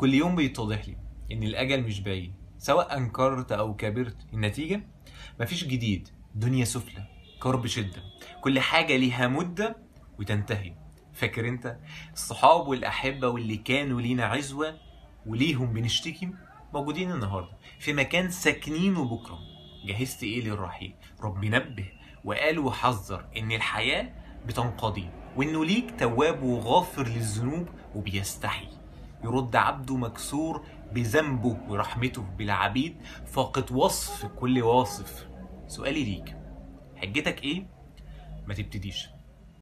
كل يوم بيتضح لي إن الأجل مش بعيد سواء أنكرت أو كبرت. النتيجة؟ مفيش جديد دنيا سفلى كرب شدة كل حاجة ليها مدة وتنتهي. فاكر أنت؟ الصحاب والأحبة واللي كانوا لينا عزوة وليهم بنشتكي موجودين النهارده. في مكان ساكنينه بكرة. جهزت إيه للرحيل؟ رب نبه وقال وحذر إن الحياة بتنقضي وإنه ليك تواب وغافر للذنوب وبيستحي. يرد عبده مكسور بذنبه ورحمته بالعبيد فاقد وصف كل واصف. سؤالي ليك حجتك إيه؟ ما تبتديش.